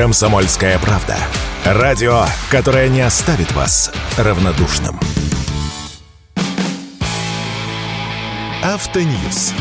«Комсомольская правда». Радио, которое не оставит вас равнодушным. Автоньюз.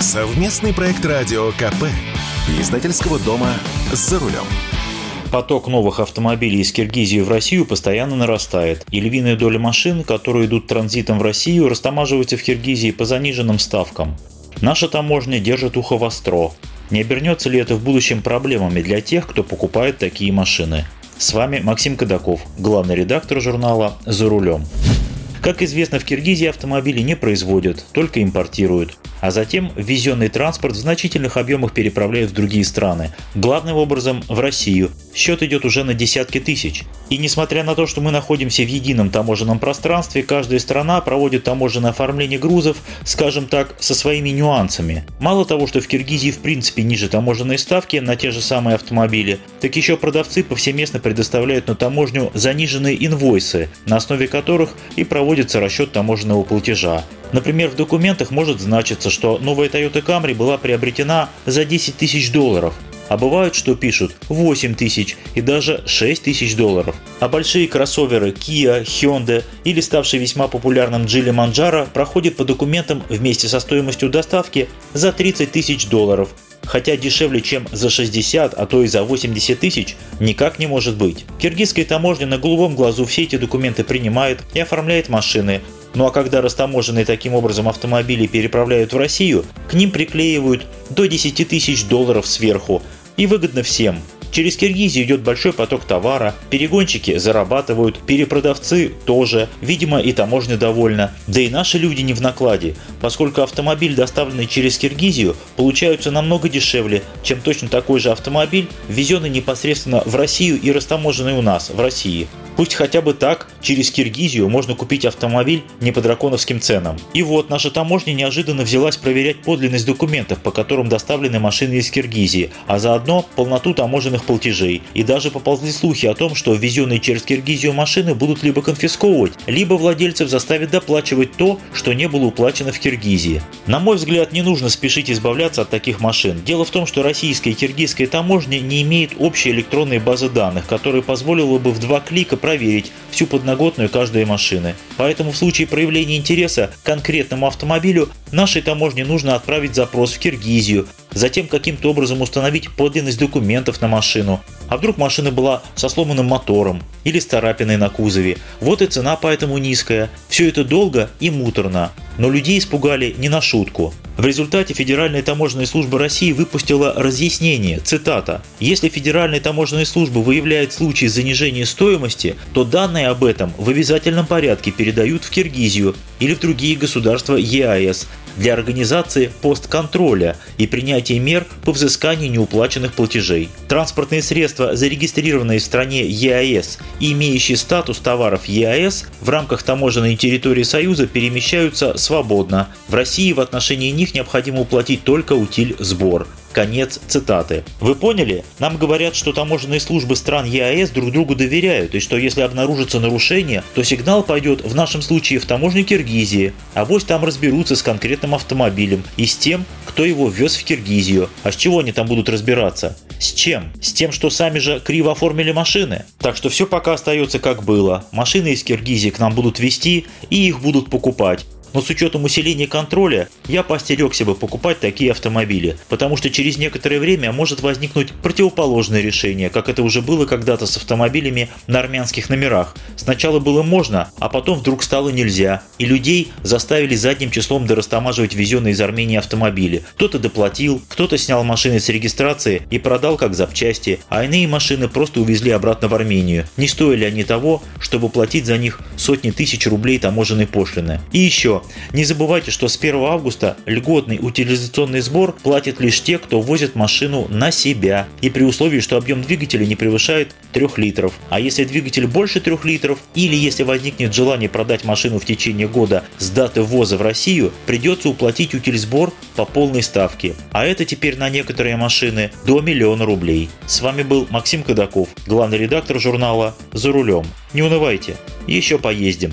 Совместный проект радио КП. Издательского дома «За рулем». Поток новых автомобилей из Киргизии в Россию постоянно нарастает, и львиная доля машин, которые идут транзитом в Россию, растамаживаются в Киргизии по заниженным ставкам. Наша таможня держит ухо востро. Не обернется ли это в будущем проблемами для тех, кто покупает такие машины? С вами Максим Кадаков, главный редактор журнала «За рулем». Как известно, в Киргизии автомобили не производят, только импортируют а затем ввезенный транспорт в значительных объемах переправляют в другие страны, главным образом в Россию. Счет идет уже на десятки тысяч. И несмотря на то, что мы находимся в едином таможенном пространстве, каждая страна проводит таможенное оформление грузов, скажем так, со своими нюансами. Мало того, что в Киргизии в принципе ниже таможенные ставки на те же самые автомобили, так еще продавцы повсеместно предоставляют на таможню заниженные инвойсы, на основе которых и проводится расчет таможенного платежа. Например, в документах может значиться, что новая Toyota Camry была приобретена за 10 тысяч долларов, а бывают, что пишут 8 тысяч и даже 6 тысяч долларов. А большие кроссоверы Kia, Hyundai или ставший весьма популярным Geely Manjaro проходят по документам вместе со стоимостью доставки за 30 тысяч долларов, хотя дешевле, чем за 60, а то и за 80 тысяч, никак не может быть. Киргизская таможня на голубом глазу все эти документы принимает и оформляет машины, ну а когда растаможенные таким образом автомобили переправляют в Россию, к ним приклеивают до 10 тысяч долларов сверху. И выгодно всем. Через Киргизию идет большой поток товара, перегонщики зарабатывают, перепродавцы тоже, видимо и таможня довольна. Да и наши люди не в накладе, поскольку автомобиль, доставленный через Киргизию, получаются намного дешевле, чем точно такой же автомобиль, ввезенный непосредственно в Россию и растаможенный у нас, в России. Пусть хотя бы так, через Киргизию можно купить автомобиль не по драконовским ценам. И вот наша таможня неожиданно взялась проверять подлинность документов, по которым доставлены машины из Киргизии, а заодно полноту таможенных платежей. И даже поползли слухи о том, что ввезенные через Киргизию машины будут либо конфисковывать, либо владельцев заставить доплачивать то, что не было уплачено в Киргизии. На мой взгляд, не нужно спешить избавляться от таких машин. Дело в том, что российская и киргизская таможня не имеют общей электронной базы данных, которая позволила бы в два клика проверить всю подноготную каждой машины. Поэтому в случае проявления интереса к конкретному автомобилю нашей таможне нужно отправить запрос в Киргизию, затем каким-то образом установить подлинность документов на машину. А вдруг машина была со сломанным мотором или с царапиной на кузове. Вот и цена поэтому низкая. Все это долго и муторно. Но людей испугали не на шутку. В результате Федеральная таможенная служба России выпустила разъяснение, цитата, «Если Федеральная таможенная служба выявляет случаи занижения стоимости, то данные об этом в обязательном порядке передают в Киргизию или в другие государства ЕАЭС для организации постконтроля и принятия мер по взысканию неуплаченных платежей. Транспортные средства, зарегистрированные в стране ЕАЭС и имеющие статус товаров ЕАЭС в рамках таможенной территории Союза перемещаются свободно. В России в отношении них необходимо уплатить только утиль сбор. Конец цитаты. Вы поняли? Нам говорят, что таможенные службы стран ЕАЭС друг другу доверяют, и что если обнаружится нарушение, то сигнал пойдет в нашем случае в таможню Киргизии, а вось там разберутся с конкретным автомобилем и с тем, кто его вез в Киргизию. А с чего они там будут разбираться? С чем? С тем, что сами же криво оформили машины? Так что все пока остается как было. Машины из Киргизии к нам будут везти и их будут покупать. Но с учетом усиления контроля я постерегся бы покупать такие автомобили, потому что через некоторое время может возникнуть противоположное решение, как это уже было когда-то с автомобилями на армянских номерах. Сначала было можно, а потом вдруг стало нельзя, и людей заставили задним числом дорастамаживать везенные из Армении автомобили. Кто-то доплатил, кто-то снял машины с регистрации и продал как запчасти, а иные машины просто увезли обратно в Армению. Не стоили они того, чтобы платить за них сотни тысяч рублей таможенной пошлины. И еще, не забывайте, что с 1 августа льготный утилизационный сбор платят лишь те, кто возит машину на себя и при условии, что объем двигателя не превышает 3 литров. А если двигатель больше 3 литров или если возникнет желание продать машину в течение года с даты ввоза в Россию, придется уплатить утильсбор по полной ставке. А это теперь на некоторые машины до миллиона рублей. С вами был Максим Кадаков, главный редактор журнала «За рулем». Не унывайте, еще поездим.